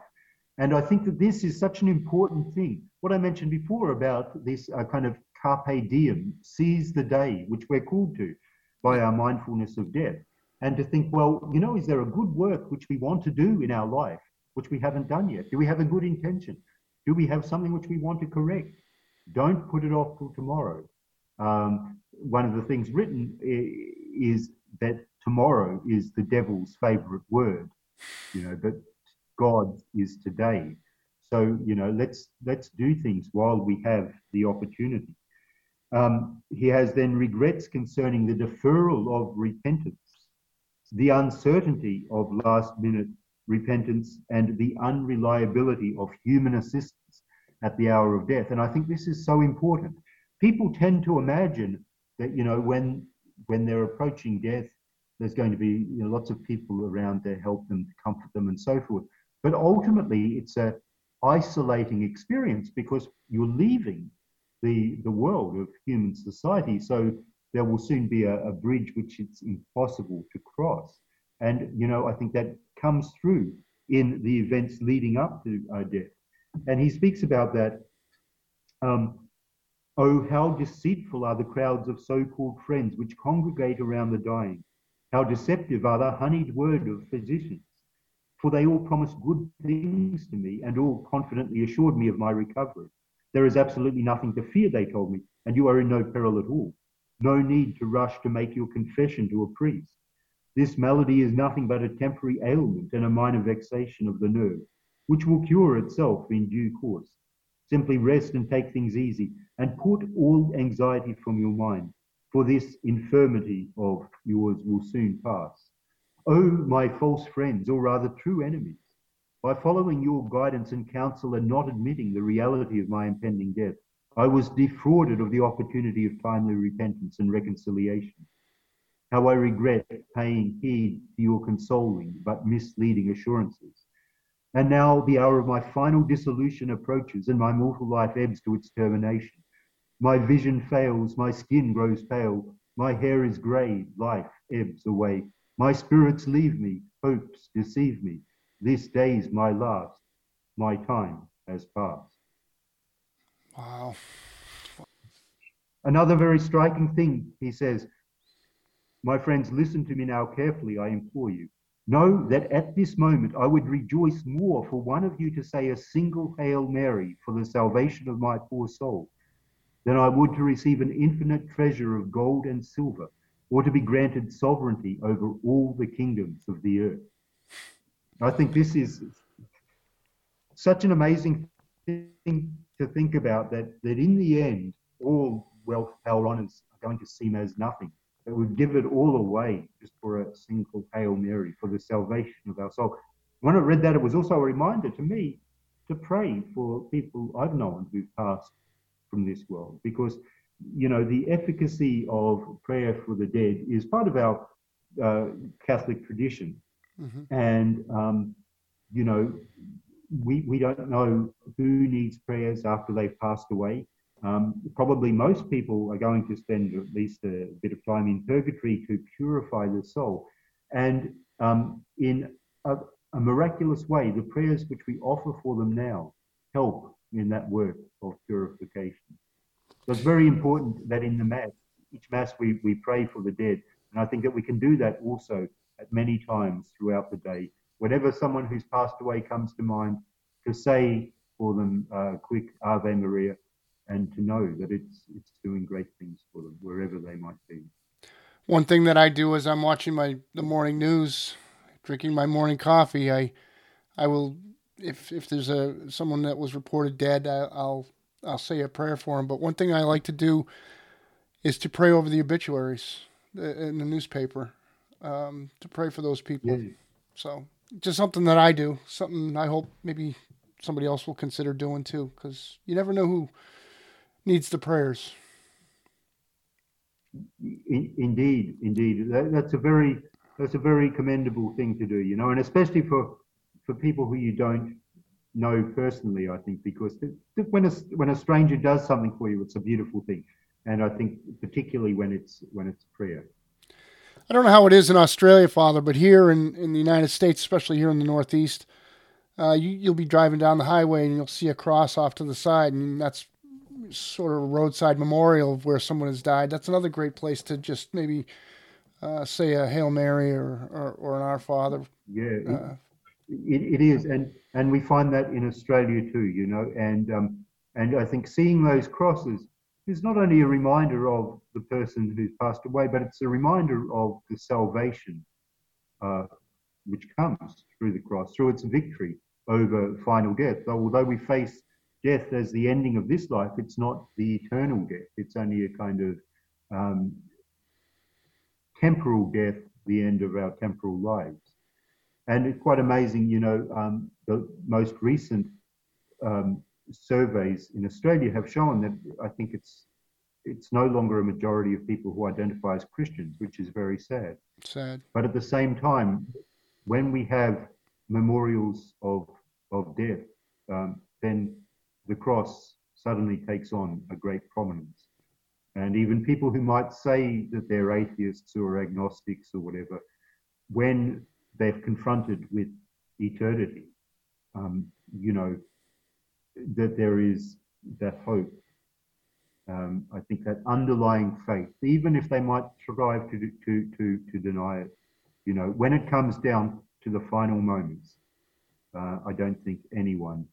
And I think that this is such an important thing. What I mentioned before about this uh, kind of carpe diem, seize the day, which we're called to by our mindfulness of death. And to think, well, you know, is there a good work which we want to do in our life, which we haven't done yet? Do we have a good intention? Do we have something which we want to correct? Don't put it off till tomorrow. Um, one of the things written is that tomorrow is the devil's favorite word, you know, but God is today. So, you know, let's let's do things while we have the opportunity. Um, he has then regrets concerning the deferral of repentance, the uncertainty of last minute repentance, and the unreliability of human assistance at the hour of death. And I think this is so important. People tend to imagine that, you know, when when they're approaching death, there's going to be you know, lots of people around to help them, to comfort them, and so forth. But ultimately, it's a isolating experience because you're leaving the the world of human society. So there will soon be a, a bridge which it's impossible to cross. And you know, I think that comes through in the events leading up to uh, death. And he speaks about that. Um, Oh, how deceitful are the crowds of so called friends which congregate around the dying. How deceptive are the honeyed word of physicians. For they all promised good things to me and all confidently assured me of my recovery. There is absolutely nothing to fear, they told me, and you are in no peril at all. No need to rush to make your confession to a priest. This malady is nothing but a temporary ailment and a minor vexation of the nerve, which will cure itself in due course. Simply rest and take things easy and put all anxiety from your mind. for this infirmity of yours will soon pass. O my false friends, or rather true enemies, by following your guidance and counsel and not admitting the reality of my impending death, I was defrauded of the opportunity of timely repentance and reconciliation. How I regret paying heed to your consoling but misleading assurances. And now the hour of my final dissolution approaches and my mortal life ebbs to its termination. My vision fails, my skin grows pale, my hair is grey, life ebbs away. My spirits leave me, hopes deceive me, this day's my last. My time has passed. Wow. Another very striking thing, he says, My friends, listen to me now carefully, I implore you. Know that at this moment I would rejoice more for one of you to say a single Hail Mary for the salvation of my poor soul than I would to receive an infinite treasure of gold and silver or to be granted sovereignty over all the kingdoms of the earth. I think this is such an amazing thing to think about that, that in the end, all wealth, power, honors are going to seem as nothing. That we'd give it all away just for a single Hail Mary, for the salvation of our soul. When I read that, it was also a reminder to me to pray for people I've known who've passed from this world because, you know, the efficacy of prayer for the dead is part of our uh, Catholic tradition. Mm-hmm. And, um, you know, we, we don't know who needs prayers after they've passed away. Um, probably most people are going to spend at least a bit of time in purgatory to purify the soul. And um, in a, a, miraculous way, the prayers which we offer for them now help in that work of purification. So it's very important that in the Mass, each Mass, we, we pray for the dead. And I think that we can do that also at many times throughout the day. Whenever someone who's passed away comes to mind, to say for them a quick Ave Maria and to know that it's it's doing great things for them wherever they might be. One thing that I do as I'm watching my the morning news, drinking my morning coffee, I I will if if there's a someone that was reported dead, I, I'll I'll say a prayer for him. But one thing I like to do is to pray over the obituaries uh, in the newspaper um, to pray for those people. Yeah. So just something that I do, something I hope maybe somebody else will consider doing too, because you never know who needs the prayers. Indeed, indeed, that, that's a very that's a very commendable thing to do, you know, and especially for for people who you don't know personally. I think because when a when a stranger does something for you, it's a beautiful thing, and I think particularly when it's when it's prayer. I don't know how it is in Australia, Father, but here in, in the United States, especially here in the Northeast, uh, you, you'll be driving down the highway and you'll see a cross off to the side, and that's sort of a roadside memorial of where someone has died. That's another great place to just maybe uh, say a Hail Mary or, or, or an Our Father. Yeah, uh, it, it is, and and we find that in Australia too, you know, and um, and I think seeing those crosses is not only a reminder of the person who's passed away, but it's a reminder of the salvation uh, which comes through the cross, through its victory over final death. Although we face death as the ending of this life, it's not the eternal death. It's only a kind of um, temporal death, the end of our temporal lives. And it's quite amazing, you know, um, the most recent um, surveys in Australia have shown that I think it's it's no longer a majority of people who identify as Christians, which is very sad. Sad. But at the same time, when we have memorials of of death, um, then the cross suddenly takes on a great prominence. And even people who might say that they're atheists or agnostics or whatever, when they're confronted with eternity, um, you know, that there is that hope. Um, I think that underlying faith, even if they might strive to, to, to, to deny it, you know, when it comes down to the final moments, uh, I don't think anyone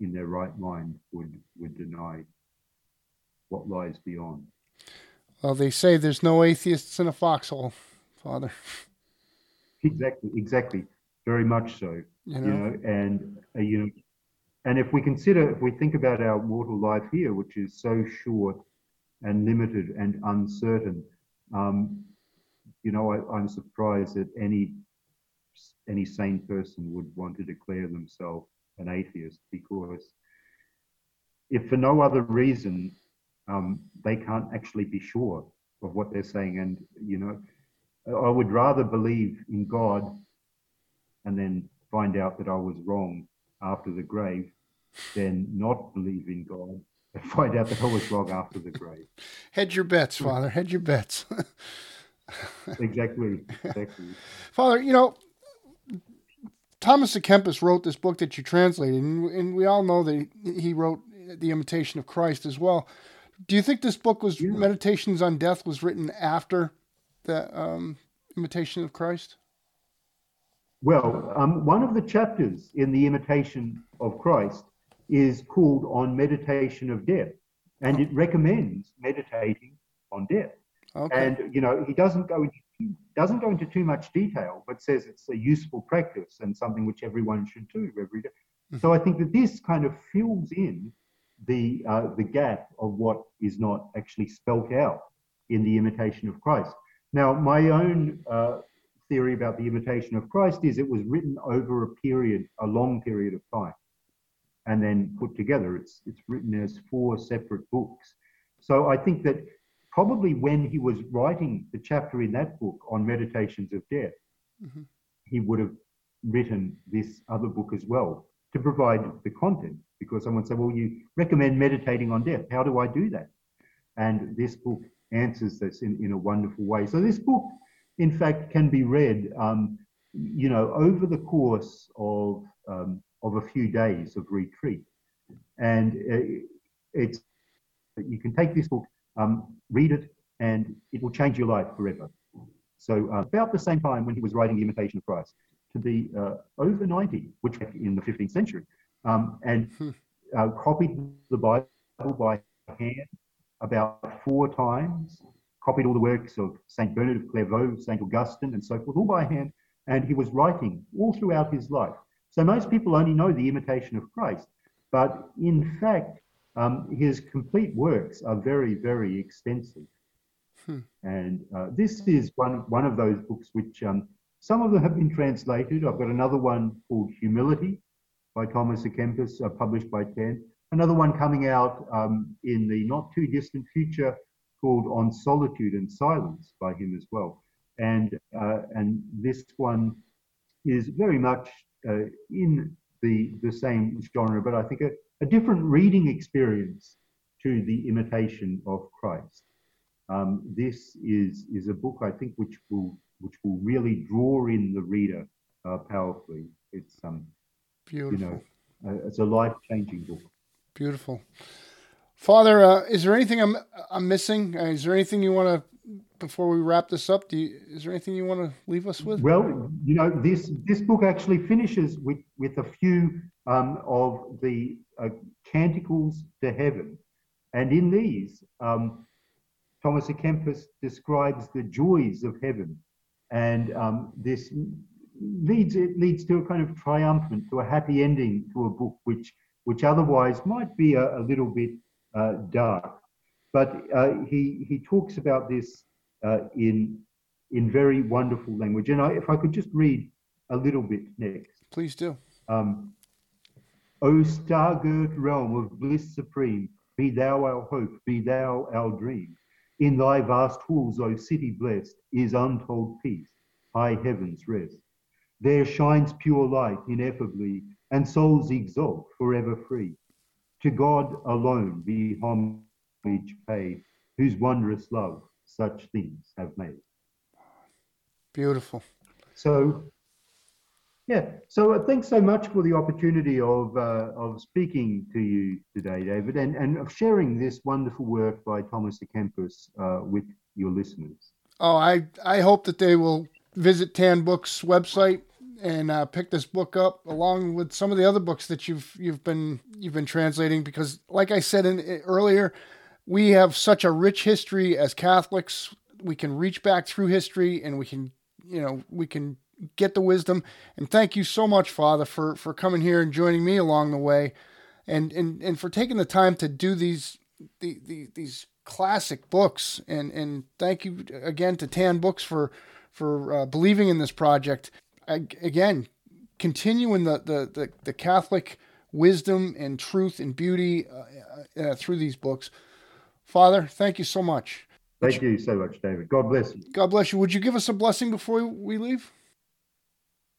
in their right mind would, would deny what lies beyond. Well, they say there's no atheists in a foxhole, Father. Exactly, exactly, very much so. You know, you know and uh, you know, and if we consider, if we think about our mortal life here, which is so short, and limited and uncertain. Um, you know, I, I'm surprised that any any sane person would want to declare themselves an atheist because if for no other reason, um, they can't actually be sure of what they're saying. And, you know, I would rather believe in God and then find out that I was wrong after the grave than not believe in God and find out that I was wrong after the grave. Hedge your bets, Father. Hedge your bets. exactly. Exactly. Father, you know, Thomas à Kempis wrote this book that you translated, and, and we all know that he wrote The Imitation of Christ as well. Do you think this book was yeah. Meditations on Death was written after the um, Imitation of Christ? Well, um, one of the chapters in the Imitation of Christ is called On Meditation of Death, and it recommends meditating on death. Okay. And you know, he doesn't go into doesn't go into too much detail, but says it's a useful practice and something which everyone should do every day. Mm-hmm. So I think that this kind of fills in the uh, the gap of what is not actually spelt out in the imitation of Christ. Now, my own uh, theory about the imitation of Christ is it was written over a period, a long period of time, and then put together. It's it's written as four separate books. So I think that probably when he was writing the chapter in that book on meditations of death, mm-hmm. he would have written this other book as well to provide the content. Because someone said, Well, you recommend meditating on death. How do I do that? And this book answers this in, in a wonderful way. So, this book, in fact, can be read, um, you know, over the course of, um, of a few days of retreat. And uh, it's, you can take this book um, read it, and it will change your life forever. So, uh, about the same time when he was writing The Imitation of Christ, to be uh, over 90, which in the 15th century, um, and hmm. uh, copied the Bible by hand about four times, copied all the works of St. Bernard of Clairvaux, St. Augustine, and so forth, all by hand, and he was writing all throughout his life. So, most people only know the imitation of Christ, but in fact, um, his complete works are very, very extensive. Hmm. And uh, this is one, one of those books which um, some of them have been translated. I've got another one called Humility by Thomas à Kempis, uh, published by TAN. Another one coming out um, in the not too distant future called On Solitude and Silence by him as well. And, uh, and this one is very much uh, in the, the same genre, but I think a, a different reading experience to the imitation of Christ. Um, this is is a book I think which will which will really draw in the reader uh, powerfully. It's um, beautiful. You know, uh, it's a life changing book. Beautiful, Father. Uh, is there anything I'm I'm missing? Uh, is there anything you want to before we wrap this up, do you, is there anything you want to leave us with? Well, you know, this this book actually finishes with with a few um, of the uh, canticles to heaven, and in these, um, Thomas à Kempis describes the joys of heaven, and um, this leads it leads to a kind of triumphant, to a happy ending to a book which which otherwise might be a, a little bit uh, dark. But uh, he he talks about this uh, in in very wonderful language. And I, if I could just read a little bit next. Please do. Um, o star-girt realm of bliss supreme, be thou our hope, be thou our dream. In thy vast halls, O city blessed, is untold peace, high heaven's rest. There shines pure light ineffably, and souls exalt forever free. To God alone be homage paid, whose wondrous love such things have made. Beautiful. So, yeah. So uh, thanks so much for the opportunity of uh, of speaking to you today, David, and and of sharing this wonderful work by Thomas à Kempis uh, with your listeners. Oh, I I hope that they will visit Tan Books website and uh, pick this book up along with some of the other books that you've you've been you've been translating because, like I said in, earlier, we have such a rich history as Catholics. We can reach back through history and we can, you know, we can get the wisdom. And thank you so much, Father, for, for coming here and joining me along the way and, and, and for taking the time to do these, the, the, these classic books. And and thank you again to Tan Books for for uh, believing in this project. Again, continuing the, the the the Catholic wisdom and truth and beauty uh, uh, through these books. Father, thank you so much. Thank you so much, David. God bless you. God bless you. Would you give us a blessing before we leave?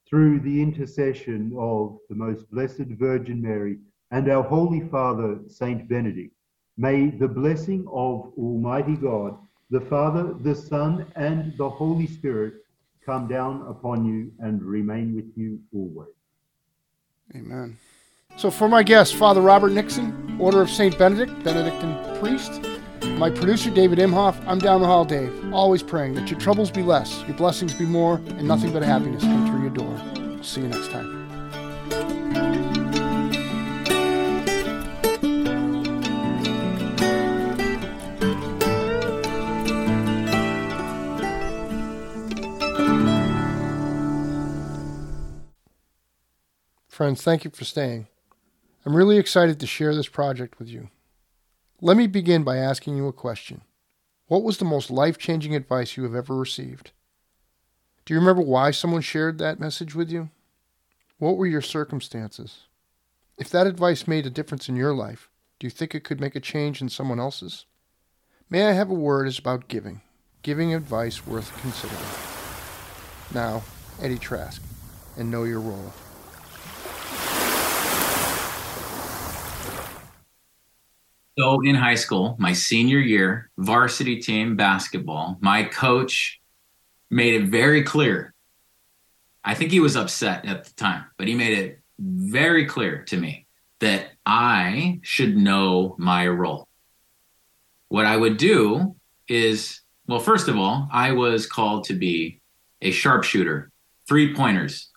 Through the intercession of the most blessed Virgin Mary and our Holy Father, Saint Benedict, may the blessing of Almighty God, the Father, the Son, and the Holy Spirit come down upon you and remain with you always. Amen. So, for my guest, Father Robert Nixon, Order of St. Benedict, Benedictine priest, my producer, David Imhoff, I'm down the hall, Dave, always praying that your troubles be less, your blessings be more, and nothing but happiness come through your door. See you next time. Friends, thank you for staying. I'm really excited to share this project with you. Let me begin by asking you a question. What was the most life changing advice you have ever received? Do you remember why someone shared that message with you? What were your circumstances? If that advice made a difference in your life, do you think it could make a change in someone else's? May I Have a Word is about giving, giving advice worth considering. Now, Eddie Trask, and know your role. So in high school, my senior year, varsity team basketball, my coach made it very clear. I think he was upset at the time, but he made it very clear to me that I should know my role. What I would do is, well, first of all, I was called to be a sharpshooter, three pointers,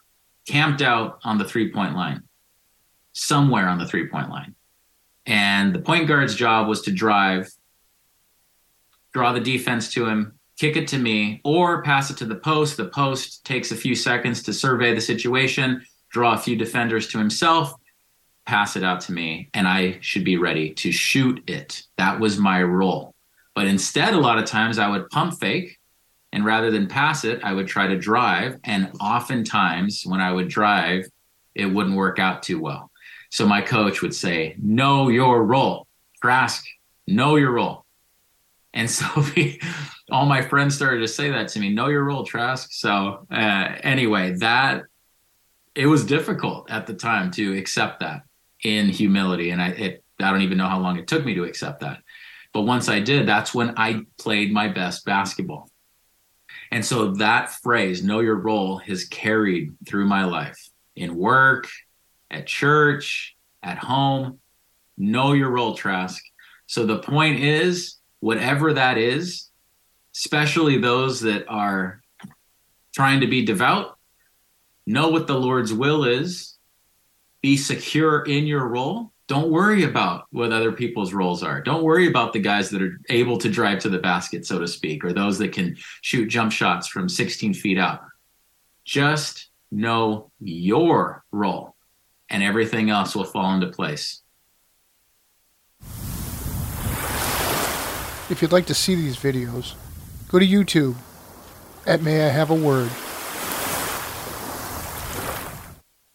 camped out on the three point line, somewhere on the three point line. And the point guard's job was to drive, draw the defense to him, kick it to me, or pass it to the post. The post takes a few seconds to survey the situation, draw a few defenders to himself, pass it out to me, and I should be ready to shoot it. That was my role. But instead, a lot of times I would pump fake. And rather than pass it, I would try to drive. And oftentimes, when I would drive, it wouldn't work out too well. So my coach would say, know your role. Trask, know your role. And so we, all my friends started to say that to me, know your role, Trask. So uh, anyway, that it was difficult at the time to accept that in humility. And I, it, I don't even know how long it took me to accept that. But once I did, that's when I played my best basketball. And so that phrase, know your role, has carried through my life in work, at church, at home. Know your role, Trask. So the point is, whatever that is, especially those that are trying to be devout, know what the Lord's will is, be secure in your role. Don't worry about what other people's roles are. Don't worry about the guys that are able to drive to the basket, so to speak, or those that can shoot jump shots from 16 feet up. Just know your role and everything else will fall into place. If you'd like to see these videos, go to YouTube at May I Have a Word